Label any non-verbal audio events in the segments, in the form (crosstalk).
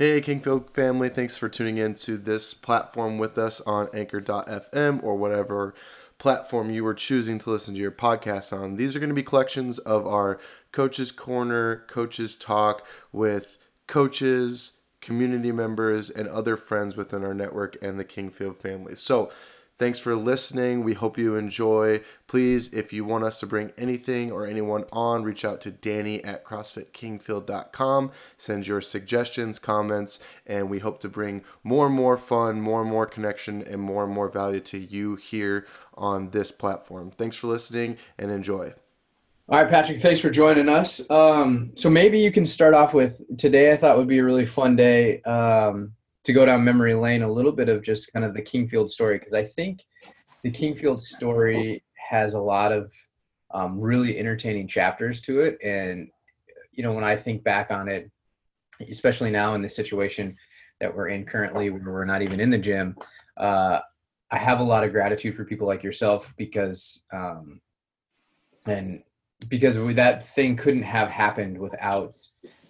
Hey, Kingfield family, thanks for tuning in to this platform with us on anchor.fm or whatever platform you were choosing to listen to your podcast on. These are going to be collections of our Coaches Corner, Coaches Talk with coaches, community members, and other friends within our network and the Kingfield family. So, Thanks for listening. We hope you enjoy. Please, if you want us to bring anything or anyone on, reach out to Danny at CrossFitKingfield.com. Send your suggestions, comments, and we hope to bring more and more fun, more and more connection, and more and more value to you here on this platform. Thanks for listening and enjoy. All right, Patrick, thanks for joining us. Um, so maybe you can start off with today. I thought would be a really fun day. Um, to go down memory lane a little bit of just kind of the Kingfield story because I think the Kingfield story has a lot of um, really entertaining chapters to it, and you know when I think back on it, especially now in the situation that we're in currently, where we're not even in the gym, uh, I have a lot of gratitude for people like yourself because, um, and because that thing couldn't have happened without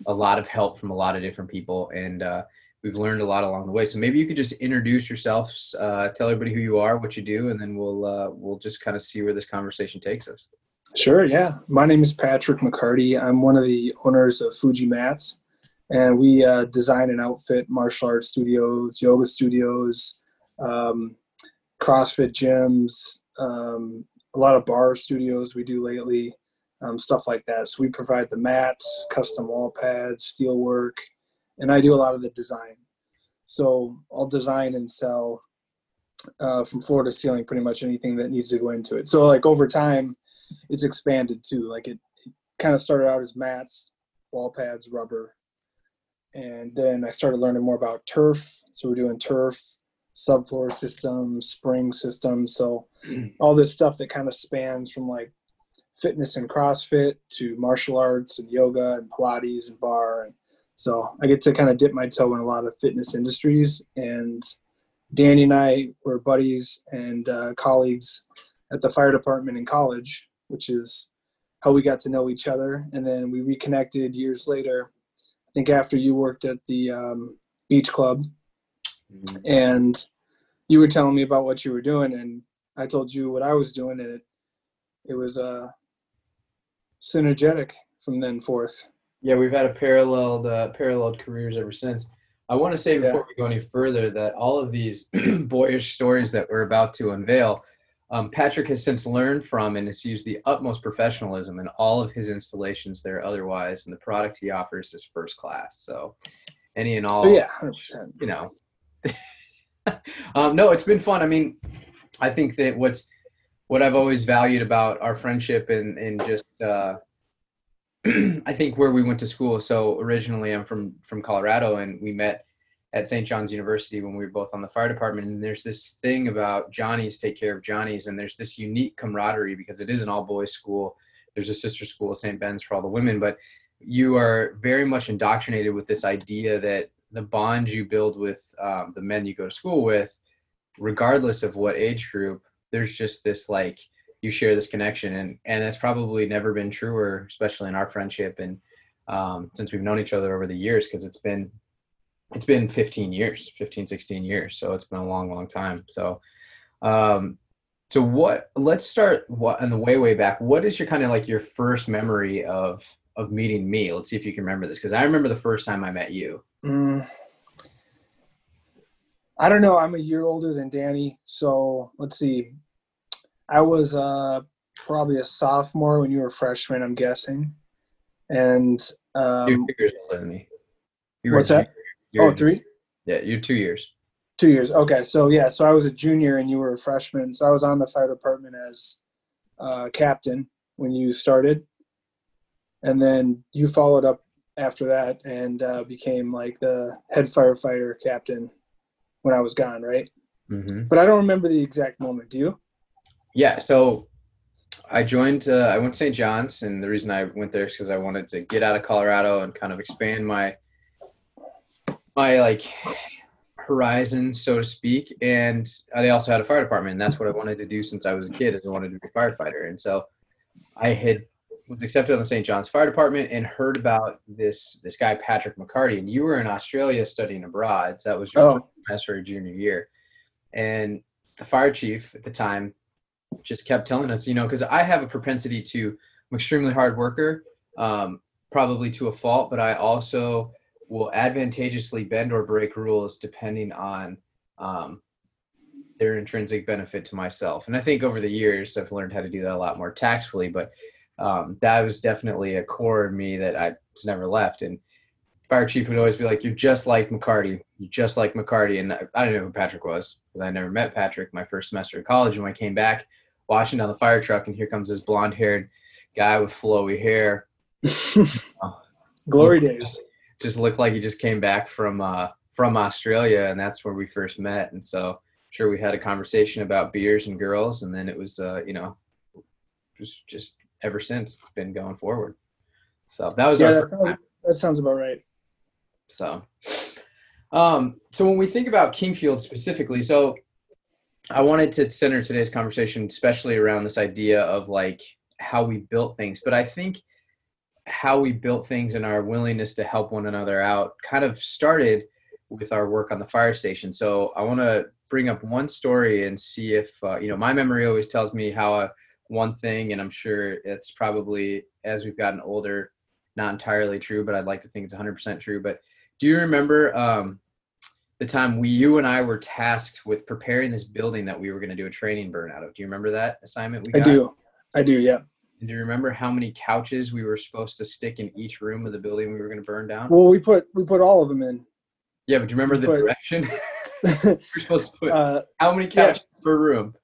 a lot of help from a lot of different people and. Uh, we've learned a lot along the way. So maybe you could just introduce yourselves, uh, tell everybody who you are, what you do, and then we'll uh, we'll just kind of see where this conversation takes us. Sure. Yeah. My name is Patrick McCarty. I'm one of the owners of Fuji Mats, and we uh, design and outfit martial arts studios, yoga studios, um, CrossFit gyms, um, a lot of barre studios we do lately. Um, stuff like that. So we provide the mats, custom wall pads, steel work, and I do a lot of the design. So I'll design and sell uh, from floor to ceiling pretty much anything that needs to go into it. So like over time, it's expanded too. Like it, it kind of started out as mats, wall pads, rubber, and then I started learning more about turf. So we're doing turf, subfloor systems, spring systems. So all this stuff that kind of spans from like fitness and CrossFit to martial arts and yoga and Pilates and barre and so I get to kind of dip my toe in a lot of fitness industries. And Danny and I were buddies and uh, colleagues at the fire department in college, which is how we got to know each other. And then we reconnected years later. I think after you worked at the um, beach club, mm-hmm. and you were telling me about what you were doing, and I told you what I was doing, and it it was uh, synergetic from then forth. Yeah, we've had a paralleled uh, paralleled careers ever since. I want to say before yeah. we go any further that all of these (clears throat) boyish stories that we're about to unveil, um, Patrick has since learned from and has used the utmost professionalism in all of his installations there. Otherwise, and the product he offers is first class. So, any and all, oh, yeah, 100%. you know. (laughs) um, no, it's been fun. I mean, I think that what's what I've always valued about our friendship and and just uh, (clears throat) I think where we went to school. So originally, I'm from from Colorado, and we met at St. John's University when we were both on the fire department. And there's this thing about Johnny's take care of Johnny's, and there's this unique camaraderie because it is an all boys school. There's a sister school, St. Ben's, for all the women, but you are very much indoctrinated with this idea that the bond you build with um, the men you go to school with, regardless of what age group, there's just this like you share this connection and and it's probably never been truer especially in our friendship and um, since we've known each other over the years because it's been it's been 15 years 15 16 years so it's been a long long time. So um so what let's start what on the way way back. What is your kind of like your first memory of of meeting me? Let's see if you can remember this because i remember the first time i met you. Mm, i don't know. I'm a year older than danny so let's see I was uh, probably a sophomore when you were a freshman, I'm guessing. And um, you're two years older than me. You what's that? Oh, three? Yeah, you're two years. Two years. Okay, so yeah, so I was a junior and you were a freshman. So I was on the fire department as uh, captain when you started, and then you followed up after that and uh, became like the head firefighter captain when I was gone, right? Mm-hmm. But I don't remember the exact moment. Do you? Yeah, so I joined. Uh, I went to St. John's, and the reason I went there is because I wanted to get out of Colorado and kind of expand my my like horizon, so to speak. And they also had a fire department, and that's what I wanted to do since I was a kid. Is I wanted to be a firefighter, and so I had was accepted on the St. John's Fire Department and heard about this this guy Patrick McCarty. And you were in Australia studying abroad, so that was your Oh. semester junior year. And the fire chief at the time just kept telling us, you know, because I have a propensity to, I'm extremely hard worker, um, probably to a fault, but I also will advantageously bend or break rules depending on um, their intrinsic benefit to myself. And I think over the years, I've learned how to do that a lot more tactfully, but um, that was definitely a core in me that I was never left. And fire chief would always be like, "You're just like McCarty. You're just like McCarty." And I, I didn't know who Patrick was because I never met Patrick my first semester of college. And when I came back, washing down the fire truck, and here comes this blonde-haired guy with flowy hair. (laughs) Glory days. Just looked like he just came back from uh, from Australia, and that's where we first met. And so, sure, we had a conversation about beers and girls, and then it was, uh, you know, just just ever since it's been going forward. So that was Yeah, our that first sounds, that sounds about right. So, um, so when we think about Kingfield specifically, so I wanted to center today's conversation, especially around this idea of like how we built things. But I think how we built things and our willingness to help one another out kind of started with our work on the fire station. So I want to bring up one story and see if uh, you know my memory always tells me how a one thing, and I'm sure it's probably as we've gotten older, not entirely true, but I'd like to think it's 100% true. But do you remember um, the time we, you and I were tasked with preparing this building that we were going to do a training burn out of? Do you remember that assignment we I do. I do. Yeah. And do you remember how many couches we were supposed to stick in each room of the building we were going to burn down? Well, we put we put all of them in. yeah, but do you remember the but- direction? we (laughs) (laughs) were supposed to put uh, how many couches per room?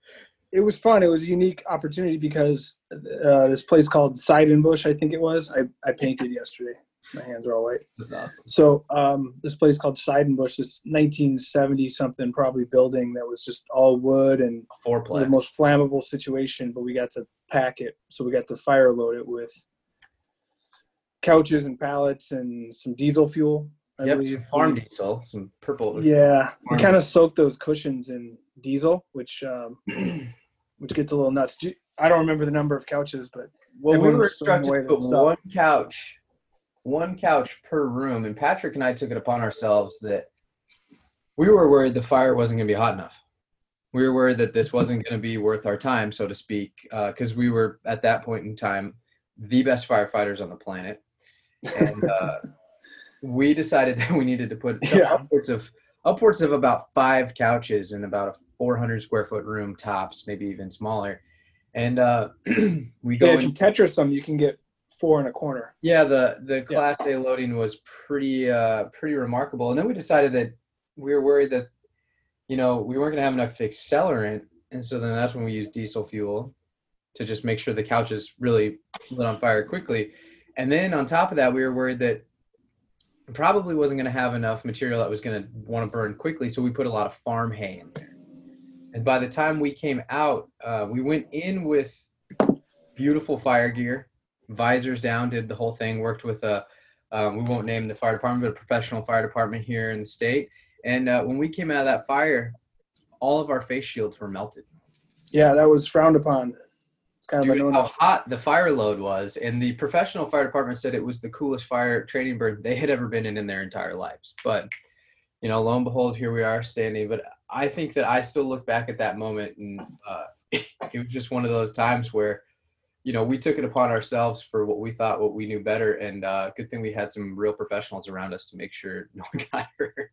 it was fun. It was a unique opportunity because uh, this place called Seidenbush, I think it was. I, I painted yesterday. My hands are all white. That's awesome. So um, this place called Seidenbush, this 1970 something probably building that was just all wood and the most flammable situation, but we got to pack it. So we got to fire load it with couches and pallets and some diesel fuel. I Yep, believe. farm diesel, some purple. Yeah, we kind of soaked those cushions in diesel, which um, (clears throat) which gets a little nuts. I don't remember the number of couches, but Well, we were instructed to put one couch, one couch per room, and Patrick and I took it upon ourselves that we were worried the fire wasn't going to be hot enough. We were worried that this wasn't going to be worth our time, so to speak, because we were at that point in time the best firefighters on the planet, and uh, we decided that we needed to put Yeah. upwards of upwards of about five couches in about a 400 square foot room tops, maybe even smaller. And uh, (clears throat) we go yeah, if you Tetris them, you can get four in a corner. yeah, the the class A loading was pretty uh pretty remarkable. And then we decided that we were worried that you know we weren't gonna have enough accelerant, and so then that's when we used diesel fuel to just make sure the couches really lit on fire quickly. And then on top of that, we were worried that probably wasn't going to have enough material that was going to want to burn quickly, so we put a lot of farm hay in there. And by the time we came out, uh, we went in with beautiful fire gear, visors down, did the whole thing. Worked with a, um, we won't name the fire department, but a professional fire department here in the state. And uh, when we came out of that fire, all of our face shields were melted. Yeah, that was frowned upon. It's kind of to no how hot the fire load was, and the professional fire department said it was the coolest fire training burn they had ever been in in their entire lives. But you know, lo and behold, here we are standing. But I think that I still look back at that moment, and uh, (laughs) it was just one of those times where, you know, we took it upon ourselves for what we thought, what we knew better, and uh, good thing we had some real professionals around us to make sure (laughs) no one got hurt.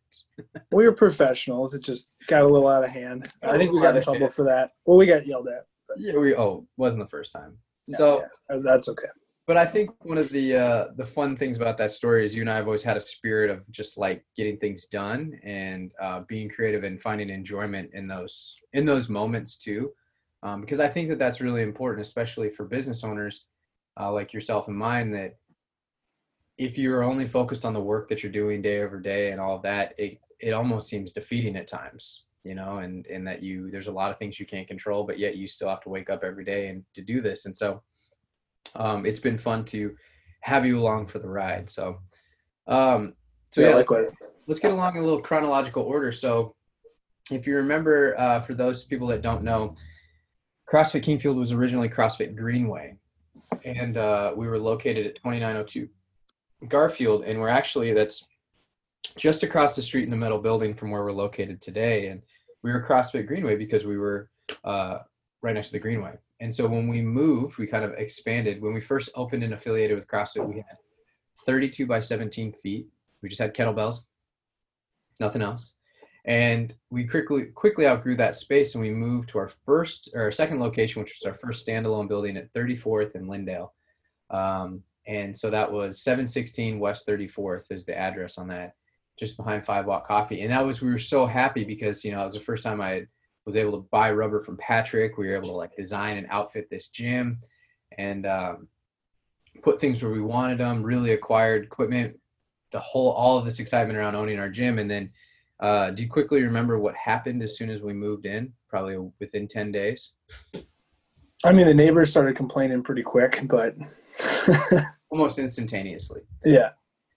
We were professionals. It just got a little out of hand. I think we got in trouble hand. for that. Well, we got yelled at. Yeah, we oh, wasn't the first time. No, so. yeah, that's okay. but I think one of the uh, the fun things about that story is you and I have always had a spirit of just like getting things done and uh, being creative and finding enjoyment in those in those moments too, um, because I think that that's really important, especially for business owners uh, like yourself and mine. That if you're only focused on the work that you're doing day over day and all of that, it it almost seems defeating at times, you know, and and that you there's a lot of things you can't control, but yet you still have to wake up every day and to do this, and so um, it's been fun to have you along for the ride. So, um, so yeah, yeah, likewise. let's get along in a little chronological order. So, if you remember, uh, for those people that don't know, CrossFit Kingfield was originally CrossFit Greenway, and uh, we were located at 2902 Garfield, and we're actually that's just across the street in the metal building from where we're located today. And we were CrossFit Greenway because we were uh, right next to the Greenway. And so when we moved, we kind of expanded. When we first opened and affiliated with CrossFit, we had 32 by 17 feet. We just had kettlebells, nothing else. And we quickly quickly outgrew that space, and we moved to our first or our second location, which was our first standalone building at 34th and Lyndale. Um, and so that was 716 West 34th is the address on that, just behind Five Watt Coffee. And that was we were so happy because you know it was the first time I was able to buy rubber from Patrick. We were able to like design and outfit this gym, and um, put things where we wanted them. Really acquired equipment. The whole all of this excitement around owning our gym, and then uh, do you quickly remember what happened as soon as we moved in? Probably within 10 days. I mean, the neighbors started complaining pretty quick, but (laughs) almost instantaneously. Yeah.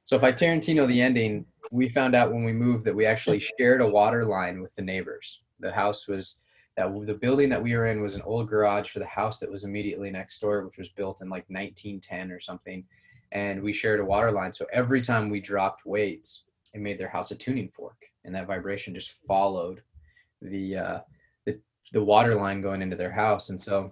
So if I Tarantino the ending, we found out when we moved that we actually shared a water line with the neighbors. The house was that the building that we were in was an old garage for the house that was immediately next door, which was built in like 1910 or something. And we shared a water line. So every time we dropped weights, it made their house a tuning fork and that vibration just followed the uh, the the water line going into their house. And so,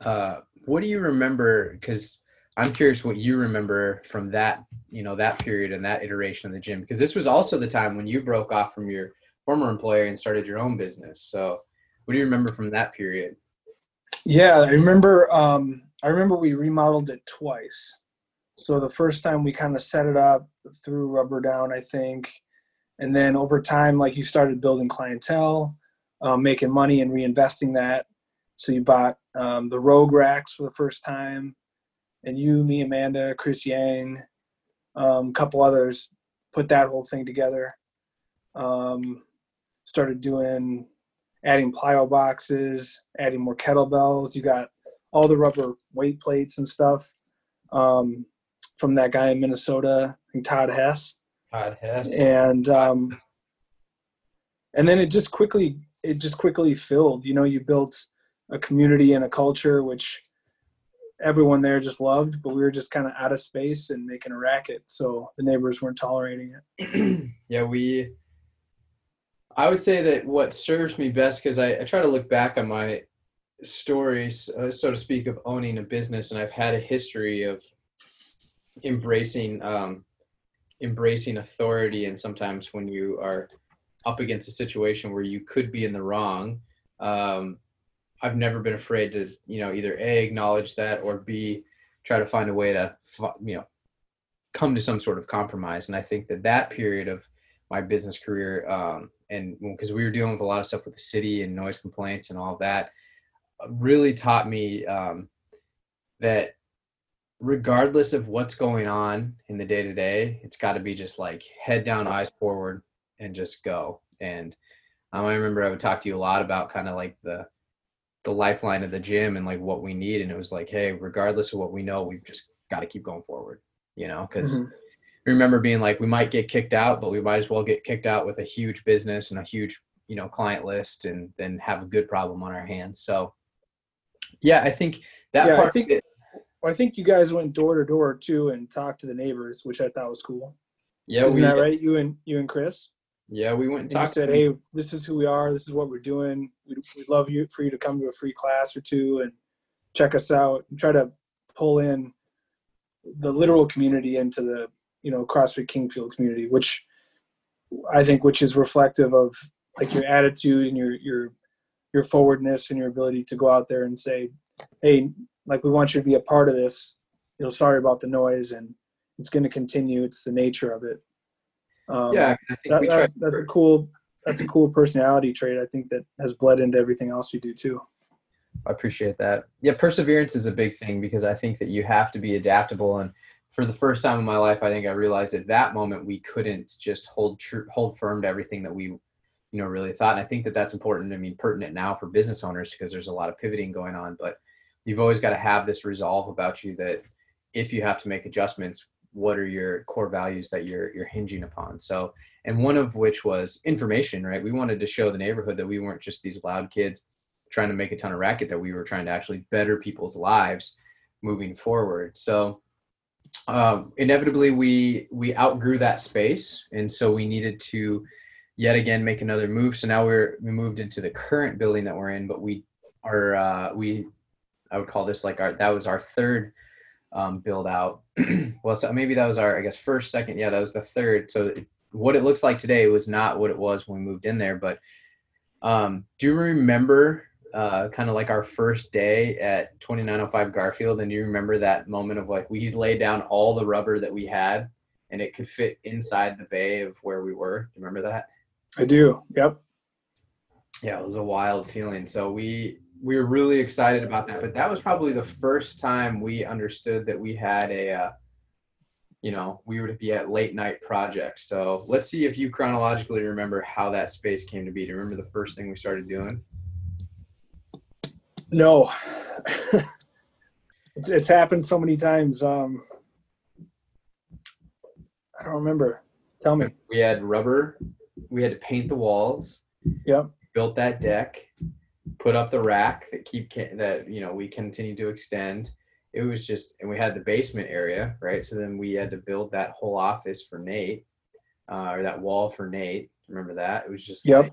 uh, what do you remember? Because I'm curious what you remember from that you know that period and that iteration of the gym because this was also the time when you broke off from your former employer and started your own business. So, what do you remember from that period? Yeah, I remember. Um, I remember we remodeled it twice. So the first time we kind of set it up, threw rubber down, I think, and then over time like you started building clientele um, making money and reinvesting that. So you bought um, the rogue racks for the first time and you me amanda chris yang um, a couple others put that whole thing together. Um, started doing adding plyo boxes adding more kettlebells. You got all the rubber weight plates and stuff um, from that guy in minnesota todd hess Hess. And um, and then it just quickly it just quickly filled. You know, you built a community and a culture which everyone there just loved, but we were just kind of out of space and making a racket, so the neighbors weren't tolerating it. (clears throat) yeah, we. I would say that what serves me best because I, I, try to look back on my stories, uh, so to speak, of owning a business, and I've had a history of embracing um, embracing authority and sometimes when you are up against a situation where you could be in the wrong um, i've never been afraid to you know either a acknowledge that or b try to find a way to you know come to some sort of compromise. And i think that that period of my business career um, and because we were dealing with a lot of stuff with the city and noise complaints and all that really taught me um, that regardless of what's going on in the day to day, it's got to be just like head down, eyes forward, and just go. And um, I remember I would talk to you a lot about kind of like the the lifeline of the gym and like what we need. And it was like, hey, regardless of what we know, we've just got to keep going forward, you know, because. Mm-hmm. remember being like we might get kicked out but we might as well get kicked out with a huge business and a huge you know client list and then have a good problem on our hands so yeah i think that yeah, part I think, it, well, I think you guys went door to door too and talked to the neighbors, which I thought was cool. Yeah, isn't we, that right? You and you and Chris. Yeah, we went and, and talked. said, "Hey, this is who we are. This is what we're doing. We'd, we'd love you for you to come to a free class or two and check us out and try to pull in the literal community into the you know CrossFit Kingfield community, which I think which is reflective of like your attitude and your your your forwardness and your ability to go out there and say, hey, like we want you to be a part of this. You know, sorry about the noise, and it's going to continue. It's the nature of it. Um, yeah, I think that, that's, that's a cool that's a cool personality trait. I think that has bled into everything else you do too. I appreciate that. Yeah, perseverance is a big thing because I think that you have to be adaptable. And for the first time in my life, I think I realized at that moment we couldn't just hold true, hold firm to everything that we, you know, really thought. And I think that that's important. I mean, pertinent now for business owners because there's a lot of pivoting going on. But you've always got to have this resolve about you that if you have to make adjustments what are your core values that you're you're hinging upon so and one of which was information right we wanted to show the neighborhood that we weren't just these loud kids trying to make a ton of racket that we were trying to actually better people's lives moving forward. So um, inevitably we we outgrew that space, and so we needed to yet again make another move. So now we're we moved into the current building that we're in, but we are uh, we I would call this like our that was our third um, build out. (clears throat) well, so maybe that was our I guess first, second. Yeah, that was the third. So it, what it looks like today was not what it was when we moved in there. But um, do you remember uh, kind of like our first day at 2905 Garfield. And you remember that moment of like we laid down all the rubber that we had and it could fit inside the bay of where we were. Do you remember that? I do. Yep. Yeah, it was a wild feeling. So we we were really excited about that. But that was probably the first time we understood that we had a uh, you know, we would be at late night projects. So let's see if you chronologically remember how that space came to be. Do you remember the first thing we started doing? No, (laughs) it's, it's happened so many times. Um, I don't remember. Tell me. We had rubber. We had to paint the walls. Yep. Built that deck. Put up the rack that keep that you know we continue to extend. It was just, and we had the basement area, right? So then we had to build that whole office for Nate, uh, or that wall for Nate. Remember that? It was just. Yep. Like,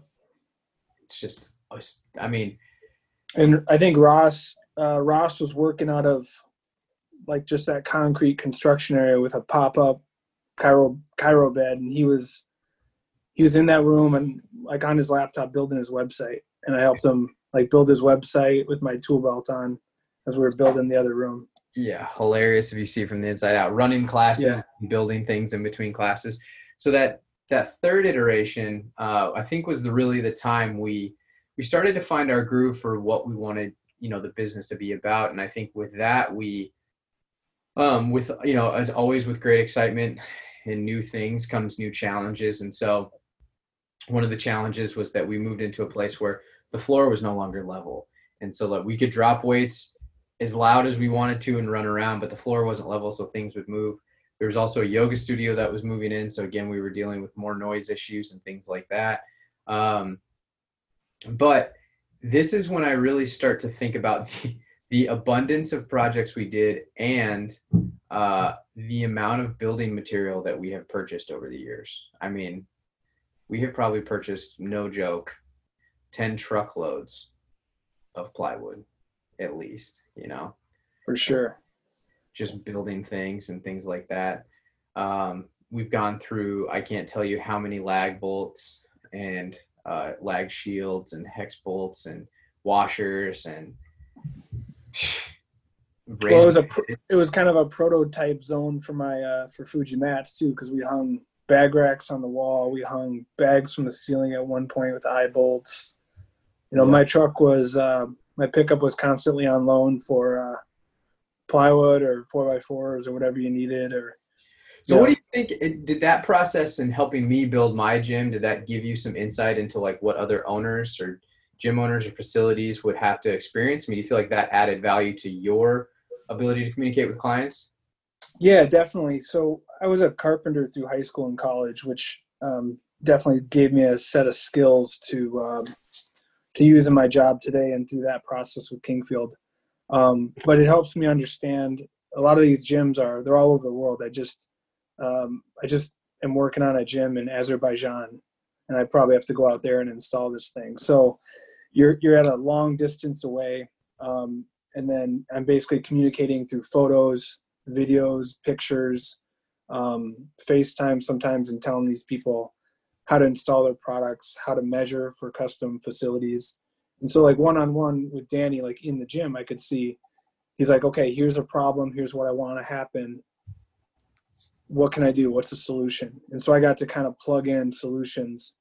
it's just. I mean, and I think Ross uh, Ross was working out of like just that concrete construction area with a pop up chiro chiro bed, and he was he was in that room and like on his laptop building his website, and I helped him like build his website with my tool belt on as we were building the other room. Yeah, hilarious if you see from the inside out, running classes, yeah. building things in between classes. So that that third iteration, uh, I think, was the really the time we we started to find our groove for what we wanted you know the business to be about and i think with that we um with you know as always with great excitement and new things comes new challenges and so one of the challenges was that we moved into a place where the floor was no longer level. And so that we could drop weights as loud as we wanted to and run around but the floor wasn't level so things would move. There was also a yoga studio that was moving in so again we were dealing with more noise issues and things like that. Um, but this is when I really start to think about (laughs) the, the abundance of projects we did and uh, the amount of building material that we have purchased over the years. I mean, we have probably purchased, no joke, 10 truckloads of plywood at least, you know? For sure. Just building things and things like that. Um, we've gone through, I can't tell you how many lag bolts and uh, lag shields and hex bolts and washers and (sighs) well, it was a it was kind of a prototype zone for my uh, for Fuji mats too because we hung bag racks on the wall. We hung bags from the ceiling at one point with eye bolts. You know, yeah. my truck was uh, my pickup was constantly on loan for uh, plywood or four by fours or whatever you needed or so, what do you think? Did that process in helping me build my gym? Did that give you some insight into like what other owners or gym owners or facilities would have to experience? I mean, do you feel like that added value to your ability to communicate with clients? Yeah, definitely. So, I was a carpenter through high school and college, which um, definitely gave me a set of skills to um, to use in my job today and through that process with Kingfield. Um, but it helps me understand a lot of these gyms are they're all over the world. I just um, I just am working on a gym in Azerbaijan, and I probably have to go out there and install this thing. So you're you're at a long distance away, um, and then I'm basically communicating through photos, videos, pictures, um, FaceTime sometimes, and telling these people how to install their products, how to measure for custom facilities. And so, like one on one with Danny, like in the gym, I could see he's like, okay, here's a problem, here's what I want to happen what can I do? What's the solution? And so I got to kind of plug in solutions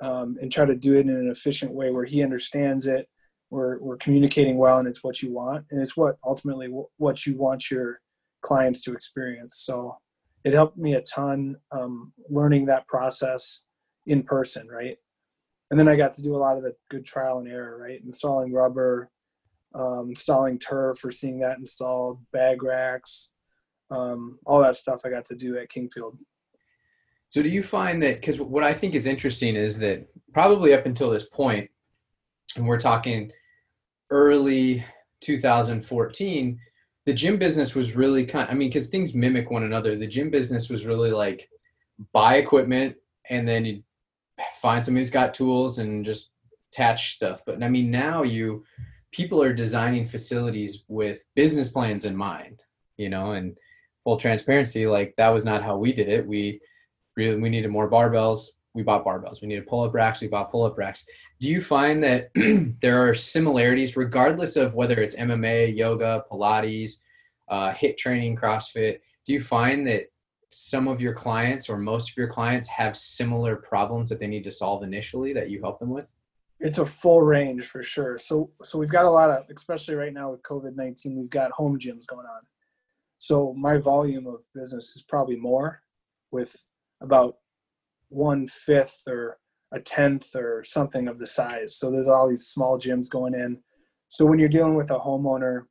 um, and try to do it in an efficient way where he understands it. We're, we're communicating well and it's what you want. And it's what ultimately what you want your clients to experience. So it helped me a ton um, learning that process in person, right? And then I got to do a lot of the good trial and error, right? Installing rubber, um, installing turf or seeing that installed, bag racks, um, all that stuff I got to do at Kingfield. So do you find that because what I think is interesting is that probably up until this point, and we're talking early 2014, the gym business was really kind. I mean, because things mimic one another. The gym business was really like buy equipment and then you find somebody who's got tools and just attach stuff. But I mean, now you people are designing facilities with business plans in mind. You know, and full transparency, like that was not how we did it. We really we needed more barbells. We bought barbells. We needed pull-up racks. We bought pull-up racks. Do you find that (clears throat) there are similarities, regardless of whether it's MMA, yoga, Pilates, uh, HIIT training, CrossFit? Do you find that some of your clients or most of your clients have similar problems that they need to solve initially that you help them with? It's a full range for sure. So so we've got a lot of, especially right now with COVID nineteen, we've got home gyms going on. So my volume of business is probably more with about one fifth or a tenth or something of the size. So there's all these small gyms going in. So when you're dealing with a homeowner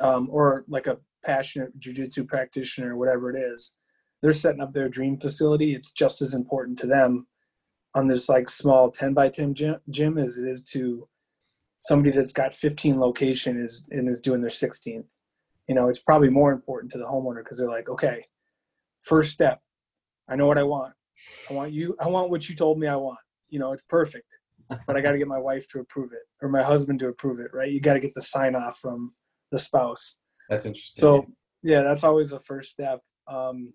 um, or like a passionate jujitsu practitioner, whatever it is, they're setting up their dream facility. It's just as important to them on this like small 10 by 10 gym, gym as it is to somebody that's got 15 location is and is doing their 16th you know it's probably more important to the homeowner because they're like okay first step. I know what i want. I want you i want what you told me i want. You know it's perfect but i got to get my wife to approve it or my husband to approve it right? You got to get the sign off from the spouse. That's interesting. So yeah that's always the first step. Um,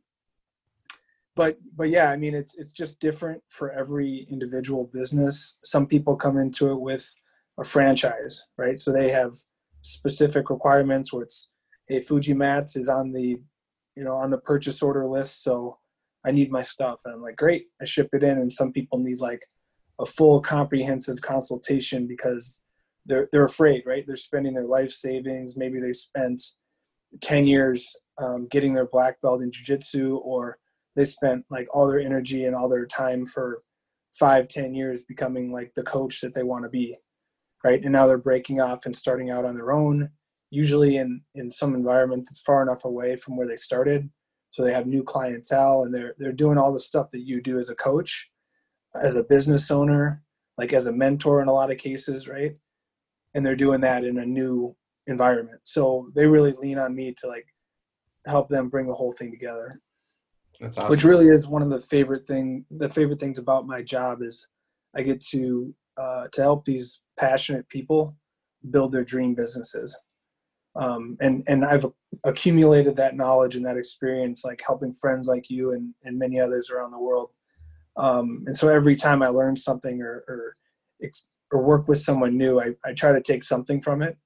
but but yeah i mean it's it's just different for every individual business some people come into it with a franchise right so they have specific requirements where it's hey, Fuji Mats is on the, you know, on the purchase order list, so I need my stuff. And I'm like, great, I ship it in. And some people need like a full comprehensive consultation because they're they're afraid, right? They're spending their life savings. Maybe they spent 10 years um, getting their black belt in jiu-jitsu or they spent like all their energy and all their time for five ten years becoming like the coach that they want to be right? And now they're breaking off and starting out on their own usually in in some environment that's far enough away from where they started. So they have new clientele and they're they're doing all the stuff that you do as a coach as a business owner like as a mentor in a lot of cases right? And they're doing that in a new environment. So they really lean on me to like help them bring the whole thing together That's awesome. which really is one of the favorite thing the favorite things about my job is i get to uh, to help these passionate people build their dream businesses um, and and I've accumulated that knowledge and that experience, like helping friends like you and and many others around the world. Um, and so every time I learn something or or, or work with someone new, I, I try to take something from it.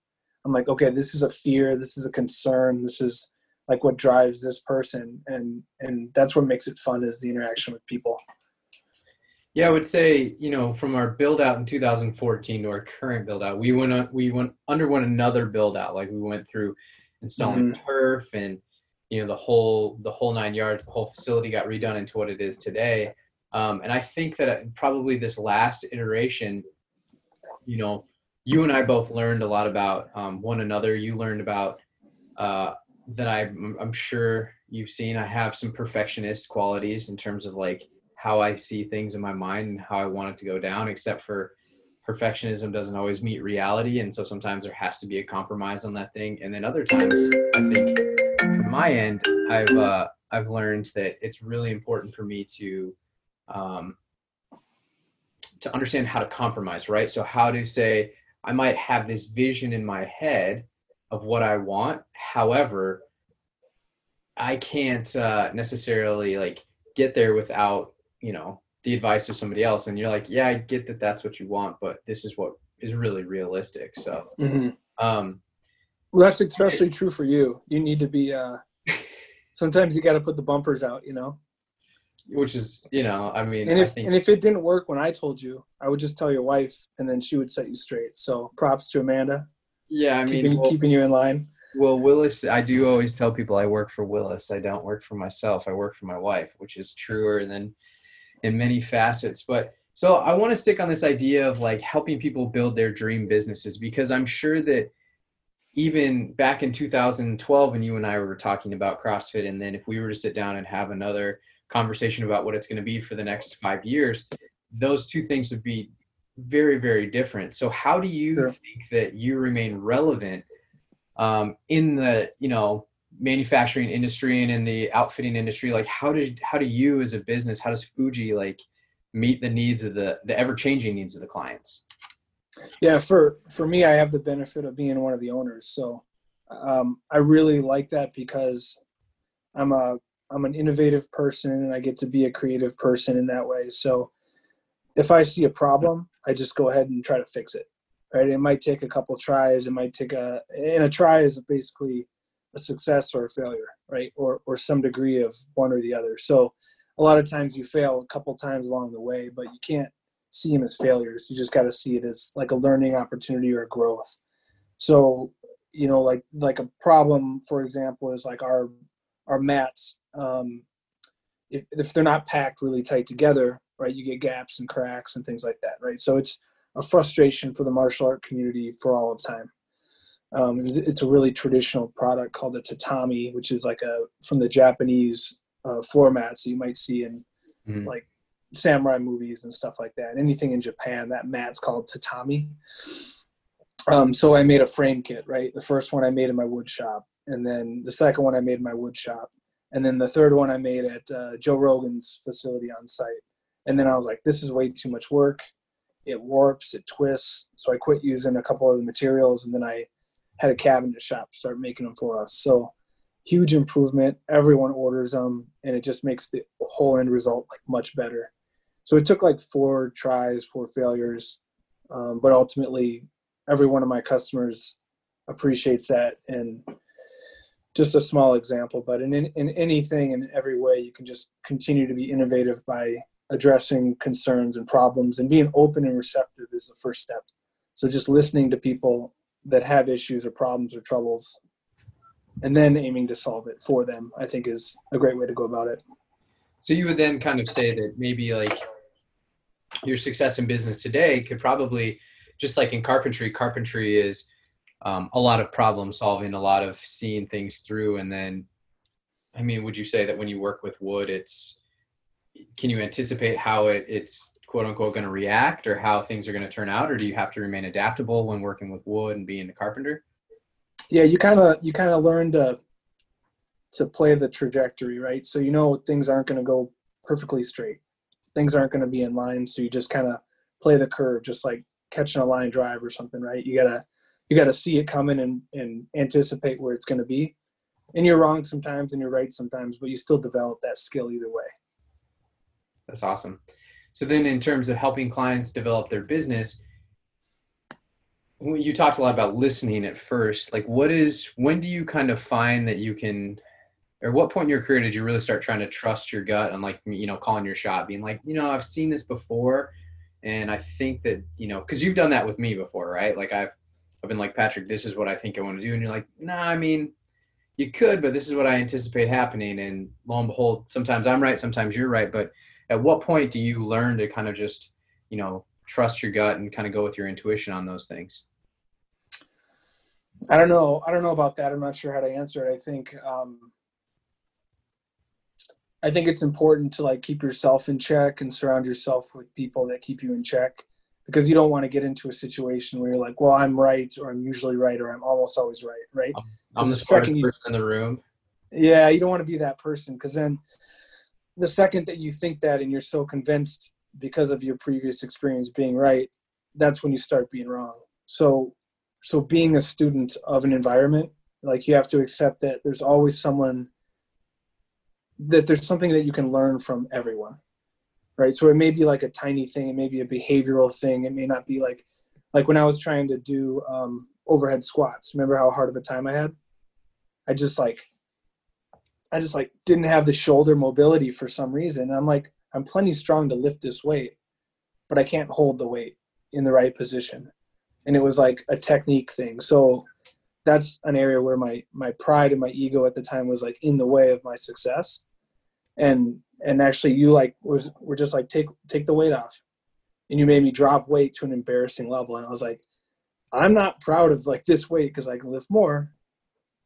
I'm like, okay, this is a fear, this is a concern, this is like what drives this person, and and that's what makes it fun is the interaction with people. Yeah, I would say you know from our build out in 2014 to our current build out, we went on, we went underwent another build out. Like we went through installing mm-hmm. turf and you know the whole the whole nine yards. The whole facility got redone into what it is today. Um, and I think that probably this last iteration, you know, you and I both learned a lot about um, one another. You learned about uh, that I, I'm sure you've seen. I have some perfectionist qualities in terms of like how I see things in my mind and how I want it to go down, except for perfectionism doesn't always meet reality. And so sometimes there has to be a compromise on that thing. And then other times, I think from my end, I've, uh, I've learned that it's really important for me to, um, to understand how to compromise, right? So how to say, I might have this vision in my head of what I want. However, I can't uh, necessarily like get there without you know the advice of somebody else. And you're like yeah i get that that's what you want but this is what is really realistic. So mm-hmm. um well that's especially true for you. You need to be uh (laughs) sometimes you got to put the bumpers out you know? Which is you know i mean and if think, and if it didn't work when i told you i would just tell your wife and then she would set you straight. So props to amanda yeah i mean keeping, well, keeping you in line. well willis i do always tell people i work for willis. I don't work for myself. I work for my wife which is truer than in many facets. But so I want to stick on this idea of like helping people build their dream businesses because I'm sure that even back in 2012 when you and I were talking about CrossFit and then if we were to sit down and have another conversation about what it's going to be for the next 5 years those two things would be very very different. So how do you sure. think that you remain relevant um, in the you know manufacturing industry and in the outfitting industry like how did how do you as a business how does fuji like meet the needs of the the ever changing needs of the clients yeah for for me i have the benefit of being one of the owners so um, i really like that because i'm a i'm an innovative person and i get to be a creative person in that way so if i see a problem i just go ahead and try to fix it right it might take a couple tries it might take a and a try is basically a success or a failure right or or some degree of one or the other so a lot of times you fail a couple times along the way but you can't see them as failures. You just got to see it as like a learning opportunity or growth. So, you know, like like a problem, for example, is like our our mats. Um, if, if they're not packed really tight together, right, you get gaps and cracks and things like that, right? So it's a frustration for the martial art community for all of time. Um, it's a really traditional product called a tatami, which is like a from the Japanese uh, floor mats that you might see in mm. like samurai movies and stuff like that. Anything in Japan, that mat's called tatami. Um, so I made a frame kit, right? The first one I made in my wood shop, and then the second one I made in my wood shop, and then the third one I made at uh, Joe Rogan's facility on site. And then I was like, this is way too much work. It warps, it twists. So I quit using a couple of the materials, and then I had a cabinet shop start making them for us. So huge improvement. Everyone orders them, and it just makes the whole end result like much better so it took like four tries, four failures, um, but ultimately, every one of my customers appreciates that. And just a small example, but in, in anything in every way, you can just continue to be innovative by addressing concerns and problems and being open and receptive is the first step. So just listening to people that have issues or problems or troubles and then aiming to solve it for them, I think is a great way to go about it. So you would then kind of say that maybe like your success in business today could probably just like in carpentry carpentry is um, a lot of problem solving a lot of seeing things through and then i mean would you say that when you work with wood it's can you anticipate how it, it's quote unquote going to react or how things are going to turn out? Or do you have to remain adaptable when working with wood and being a carpenter? Yeah you kind of you kind of learn to to play the trajectory right? So you know things aren't going to go perfectly straight. Things aren't going to be in line so you just kind of play the curve just like catching a line drive or something right? You gotta you gotta see it coming and, and anticipate where it's going to be. And you're wrong sometimes and you're right sometimes but you still develop that skill either way that's awesome. So then in terms of helping clients develop their business you talked a lot about listening at first. Like what is when do you kind of find that you can or what point in your career did you really start trying to trust your gut and like you know calling your shot being like you know i've seen this before and i think that you know because you've done that with me before right? Like i've i've been like patrick this is what i think i want to do and you're like nah i mean you could but this is what i anticipate happening and lo and behold sometimes i'm right sometimes you're right but at what point do you learn to kind of just you know trust your gut and kind of go with your intuition on those things i don't know i don't know about that i'm not sure how to answer it i think um I think it's important to like keep yourself in check and surround yourself with people that keep you in check because you don't want to get into a situation where you're like, well, I'm right or I'm usually right or I'm almost always right, right? I'm the smartest person in the room. Yeah, you don't want to be that person because then the second that you think that and you're so convinced because of your previous experience being right, that's when you start being wrong. So so being a student of an environment, like you have to accept that there's always someone that there's something that you can learn from everyone right so it may be like a tiny thing it may be a behavioral thing it may not be like like when i was trying to do um, overhead squats remember how hard of a time i had i just like i just like didn't have the shoulder mobility for some reason. I'm like i'm plenty strong to lift this weight but i can't hold the weight in the right position. And it was like a technique thing. So that's an area where my my pride and my ego at the time was like in the way of my success. And and actually you like was were just like take take the weight off. And you made me drop weight to an embarrassing level. And i was like i'm not proud of like this weight because i can lift more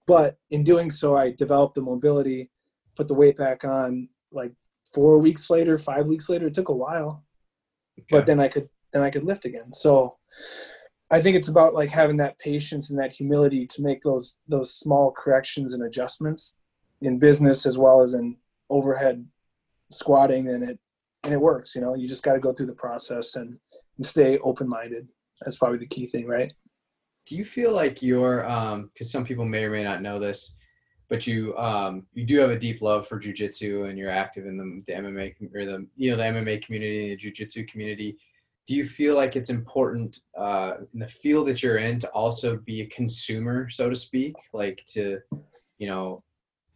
but in doing so i developed the mobility put the weight back on like four weeks later five weeks later it took a while. Okay. but then i could then i could lift again. So I think it's about like having that patience and that humility to make those those small corrections and adjustments in business as well as in overhead squatting and it and it works you know? You just got to go through the process and, and stay open-minded. That's probably the key thing right do you feel like you're um because some people may or may not know this but you um you do have a deep love for jujitsu and you're active in the, the MMA or the you know the MMA community and the jujitsu community. Do you feel like it's important uh, in the field that you're in to also be a consumer, so to speak, like to you know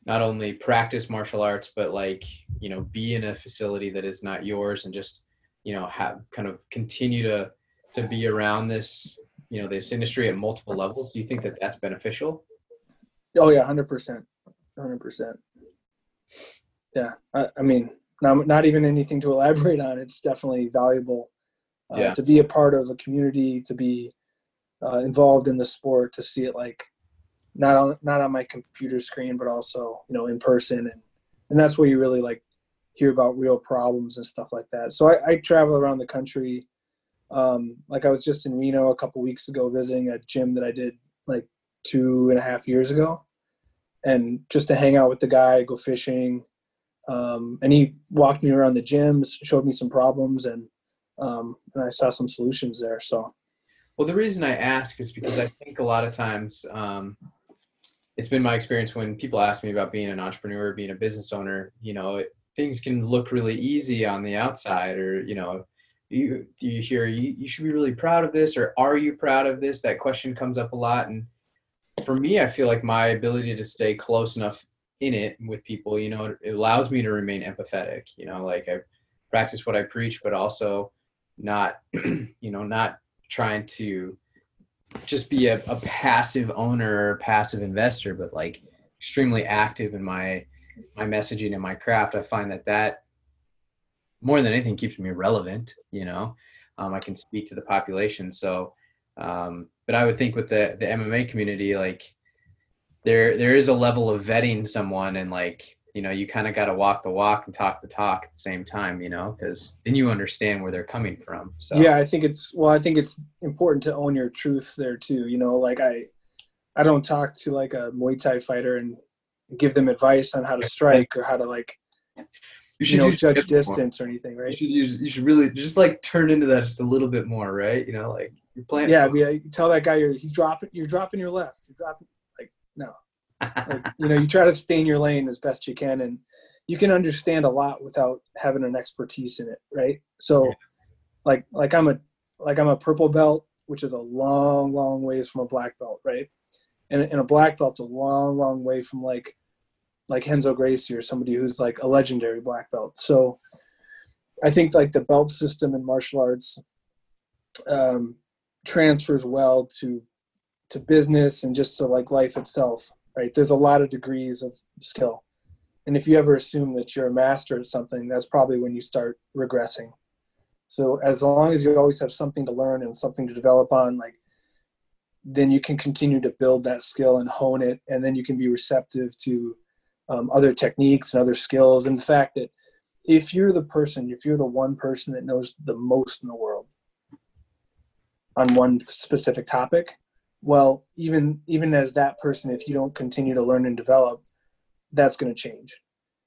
not only practice martial arts but like you know be in a facility that is not yours and just you know have kind of continue to to be around this you know this industry at multiple levels do you think that that's beneficial? Oh yeah 100% 100% yeah i, I mean not, not even anything to elaborate on. It's definitely valuable uh, yeah. to be a part of a community to be uh, involved in the sport to see it like not on not on my computer screen but also you know in person. And and that's where you really like hear about real problems and stuff like that. So i, I travel around the country um, like i was just in reno a couple weeks ago visiting a gym that i did like two and a half years ago. And just to hang out with the guy go fishing um, and he walked me around the gyms showed me some problems and um, and i saw some solutions there so. Well the reason i ask is because i think a lot of times um, it's been my experience when people ask me about being an entrepreneur, being a business owner, you know, it, things can look really easy on the outside or, you know, you, do you hear you, you should be really proud of this or are you proud of this? That question comes up a lot. And for me, I feel like my ability to stay close enough in it with people, you know, it allows me to remain empathetic, you know, like I practice what I preach, but also not, (clears throat) you know, not trying to just be a, a passive owner or passive investor, but like extremely active in my my messaging and my craft. I find that that more than anything keeps me relevant. You know, um, I can speak to the population. So, um, but I would think with the the MMA community, like there there is a level of vetting someone and like you know you kind of got to walk the walk and talk the talk at the same time you know because then you understand where they're coming from so yeah i think it's well i think it's important to own your truths there too you know like i i don't talk to like a muay thai fighter and give them advice on how to strike or how to like you should you know, judge distance more. or anything right you should, use, you should really just like turn into that just a little bit more right you know like you're playing yeah, yeah tell that guy you're he's dropping you're dropping your left you're dropping like no like, you know, you try to stay in your lane as best you can, and you can understand a lot without having an expertise in it, right? So, yeah. like, like I'm a like I'm a purple belt, which is a long, long ways from a black belt, right? And, and a black belt's a long, long way from like like Renzo Gracie or somebody who's like a legendary black belt. So, I think like the belt system in martial arts um, transfers well to to business and just to like life itself right? There's a lot of degrees of skill. And if you ever assume that you're a master at something, that's probably when you start regressing. So as long as you always have something to learn and something to develop on, like then you can continue to build that skill and hone it, and then you can be receptive to um, other techniques and other skills. And the fact that if you're the person, if you're the one person that knows the most in the world on one specific topic, well even even as that person if you don't continue to learn and develop that's going to change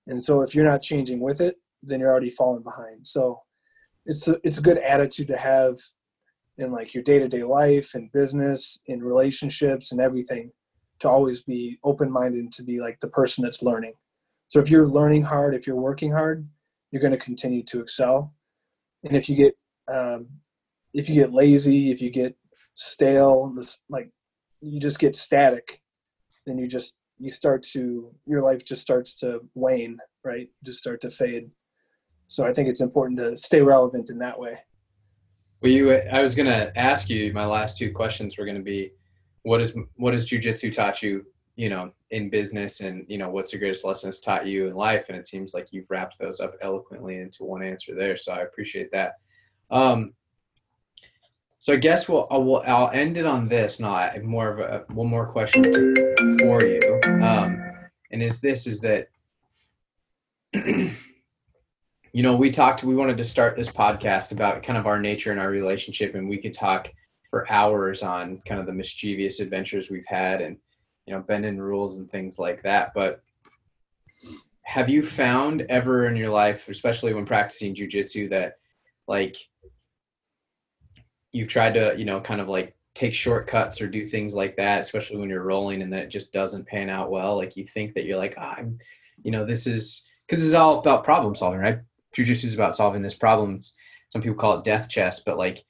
and so if you're not changing with it then you're already falling behind so it's a, it's a good attitude to have in like your day-to-day life and business in relationships and everything to always be open-minded to be like the person that's learning so if you're learning hard if you're working hard you're going to continue to excel and if you get um, if you get lazy if you get stale, like you just get static, then you just you start to your life just starts to wane, right? Just start to fade. So I think it's important to stay relevant in that way. Well, you, I was going to ask you. My last two questions were going to be, what is what has jujitsu taught you? You know, in business, and you know, what's the greatest lesson it's taught you in life? And it seems like you've wrapped those up eloquently into one answer there. So I appreciate that. Um, so I guess we'll I'll, I'll end it on this. Not more of a one more question for you, um, and is this is that (clears throat) you know we talked we wanted to start this podcast about kind of our nature and our relationship, and we could talk for hours on kind of the mischievous adventures we've had and you know bending rules and things like that. But have you found ever in your life, especially when practicing jujitsu, that like you've tried to you know kind of like take shortcuts or do things like that, especially when you're rolling and that it just doesn't pan out well. Like you think that you're like, oh, I'm, you know, this is because it's all about problem solving, right? Jiu-jitsu is about solving this problems. Some people call it death chess, but like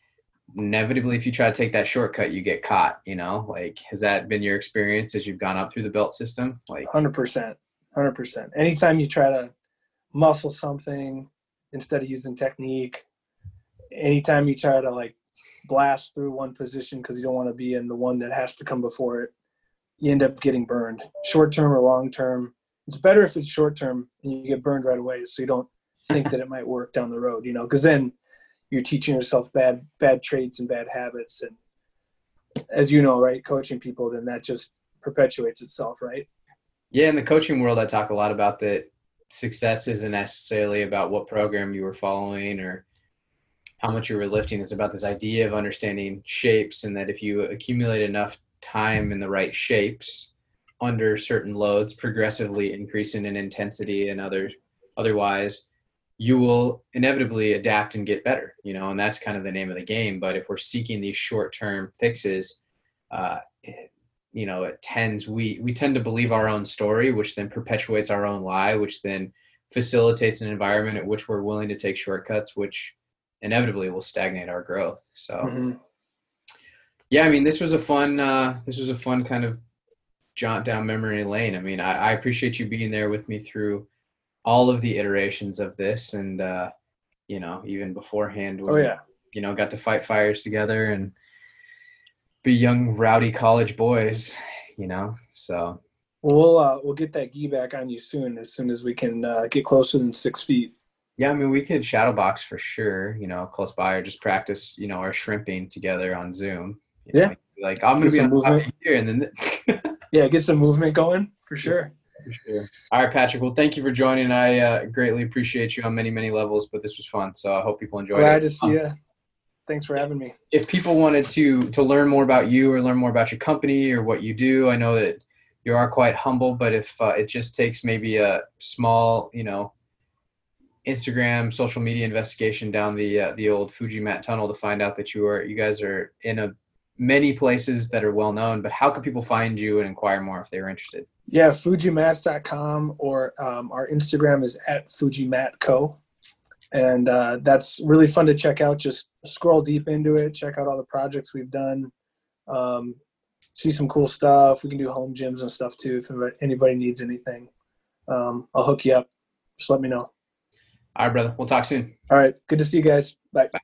inevitably, if you try to take that shortcut, you get caught. You know, like has that been your experience as you've gone up through the belt system? Like, hundred percent, hundred percent. Anytime you try to muscle something instead of using technique, anytime you try to like blast through one position because you don't want to be in the one that has to come before it, you end up getting burned, short term or long term. It's better if it's short term and you get burned right away, so you don't think that it might work down the road. You know, because then you're teaching yourself bad bad traits and bad habits, and as you know, right, coaching people, then that just perpetuates itself, right? Yeah, in the coaching world, I talk a lot about that success isn't necessarily about what program you were following or how much you were lifting. It's about this idea of understanding shapes, and that if you accumulate enough time in the right shapes under certain loads, progressively increasing in intensity and other otherwise, you will inevitably adapt and get better. You know, and that's kind of the name of the game. But if we're seeking these short-term fixes, uh, you know, it tends we we tend to believe our own story, which then perpetuates our own lie, which then facilitates an environment at which we're willing to take shortcuts, which inevitably will stagnate our growth. So, mm-hmm. yeah, I mean, this was a fun, uh, this was a fun kind of jaunt down memory lane. I mean, I, I appreciate you being there with me through all of the iterations of this, and uh, you know, even beforehand, when, oh yeah, you know, got to fight fires together and be young, rowdy college boys, you know. So we'll uh, we'll get that gi back on you soon, as soon as we can uh, get closer than six feet. Yeah, I mean, we could shadow box for sure, you know, close by or just practice, you know, our shrimping together on Zoom. You know, yeah. Like, I'm going to be on movement. here and then. (laughs) yeah, get some movement going for sure. Sure. All right, Patrick. Well, thank you for joining. I uh, greatly appreciate you on many, many levels, but this was fun. So I hope people enjoyed Glad it. Glad to see um, you. Thanks for having me. If people wanted to to learn more about you or learn more about your company or what you do, I know that you are quite humble, but if uh, it just takes maybe a small, you know, Instagram social media investigation down the uh, the old Fuji Mat tunnel to find out that you are you guys are in a many places that are well known. But how can people find you and inquire more if they're interested? Yeah, FujiMats.com or um, our Instagram is at FujiMatCo, and uh, that's really fun to check out. Just scroll deep into it, check out all the projects we've done, um, see some cool stuff. We can do home gyms and stuff too. If anybody needs anything, um, I'll hook you up. Just let me know. All right, brother. We'll talk soon. All right. Good to see you guys. Bye. Bye.